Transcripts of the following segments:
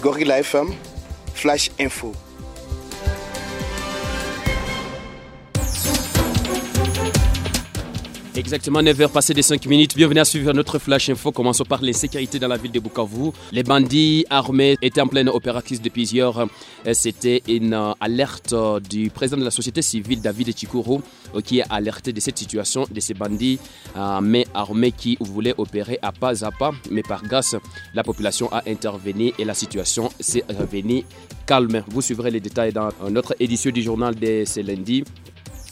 Gorilla FM, Flash Info. Exactement 9h passées de 5 minutes. Bienvenue à suivre notre flash info. Commençons par l'insécurité dans la ville de Bukavu. Les bandits armés étaient en pleine opération depuis hier. C'était une alerte du président de la société civile, David Chikuru, qui a alerté de cette situation de ces bandits mais armés qui voulaient opérer à pas à pas. Mais par grâce, la population a intervenu et la situation s'est revenue calme. Vous suivrez les détails dans notre édition du journal de ce lundi.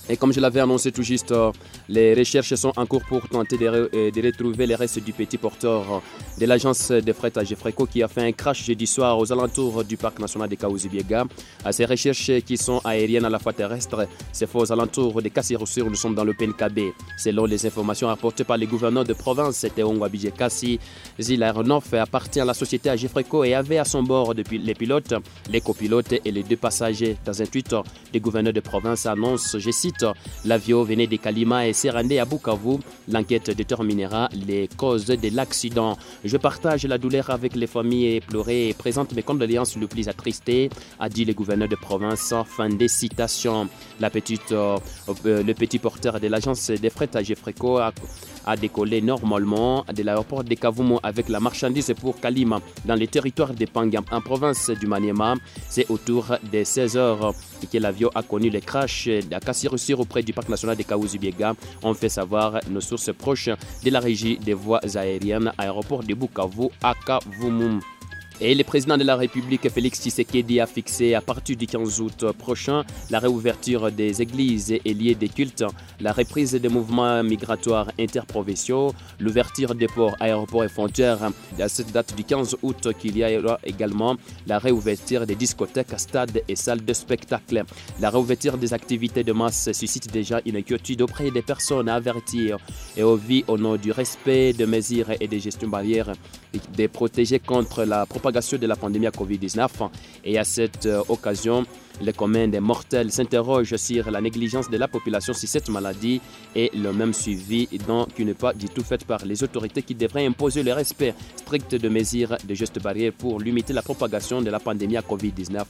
Et comme je l'avais annoncé tout juste, euh, les recherches sont en cours pour tenter de, euh, retrouver les restes du petit porteur euh, de l'agence de fret à qui a fait un crash jeudi soir aux alentours du parc national de Kaouzi-Biega. Ces recherches qui sont aériennes à la fois terrestres, c'est faux aux alentours de Kassiroussir, nous sommes dans le PNKB. Selon les informations rapportées par les gouverneurs de province, c'était Ongwabidje Kassi. L'aéronef appartient à la société à et avait à son bord depuis les pilotes, les copilotes et les deux passagers. Dans un tweet, les gouverneurs de province annoncent, je cite, L'avion venait de Kalima et s'est rendu à Bukavu. L'enquête déterminera les causes de l'accident. Je partage la douleur avec les familles éplorées et présente mes condoléances le plus attristées, a dit le gouverneur de province. Fin des citations. Petite, euh, le petit porteur de l'agence des fret à a, décollé normalement de l'aéroport de Kavumo avec la marchandise pour Kalima dans les territoires de Pangam en province du Maniema. C'est autour des 16 heures l'avion a connu le crash à auprès du parc national de Kaouzi-Biega. On fait savoir nos sources proches de la régie des voies aériennes aéroport de Bukavu à Kavumu. Et le président de la République, Félix Tshisekedi, a fixé à partir du 15 août prochain la réouverture des églises et lieux de culte, la reprise des mouvements migratoires interprovinciaux, l'ouverture des ports, aéroports et frontières. À cette date du 15 août, qu'il y aura également la réouverture des discothèques, stades et salles de spectacle. La réouverture des activités de masse suscite déjà une inquiétude auprès des personnes à avertir et au vie au nom du respect des mesures et des gestions barrières et de protéger contre la de la pandémie à Covid-19. Et à cette euh, occasion, les communs des mortels s'interrogent sur la négligence de la population sur cette maladie et le même suivi donc, qui n'est pas du tout fait par les autorités qui devraient imposer le respect strict de mesures de gestes barrières pour limiter la propagation de la pandémie à Covid-19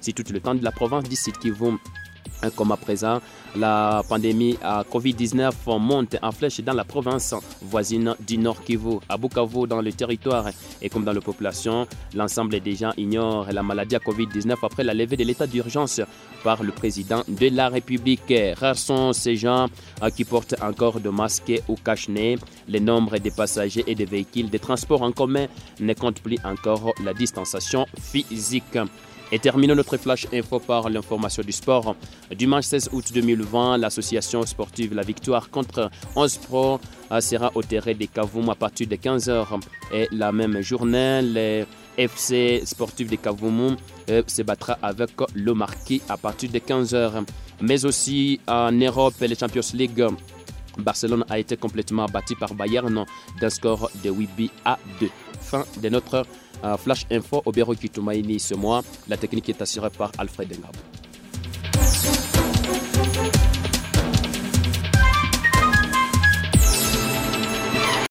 si tout le temps de la province d'ici qui vont comme à présent, la pandémie à Covid-19 monte en flèche dans la province voisine du Nord Kivu. À Bukavu, dans le territoire et comme dans la population, l'ensemble des gens ignorent la maladie à Covid-19 après la levée de l'état d'urgence par le président de la République. Rares sont ces gens qui portent encore de masques ou cache-nez. Le nombre de passagers et de véhicules de transport en commun ne compte plus encore la distanciation physique. Et terminons notre flash info par l'information du sport. Dimanche 16 août 2020, l'association sportive La Victoire contre 11 Pro sera au terrain des Kavoum à partir de 15h. Et la même journée, les FC sportifs de Kavoum se battra avec le Marquis à partir de 15h. Mais aussi en Europe, les Champions League. Barcelone a été complètement battu par Bayern d'un score de 8 buts à 2. De notre Flash Info au Bureau Kitumaini ce mois. La technique est assurée par Alfred Ngabo.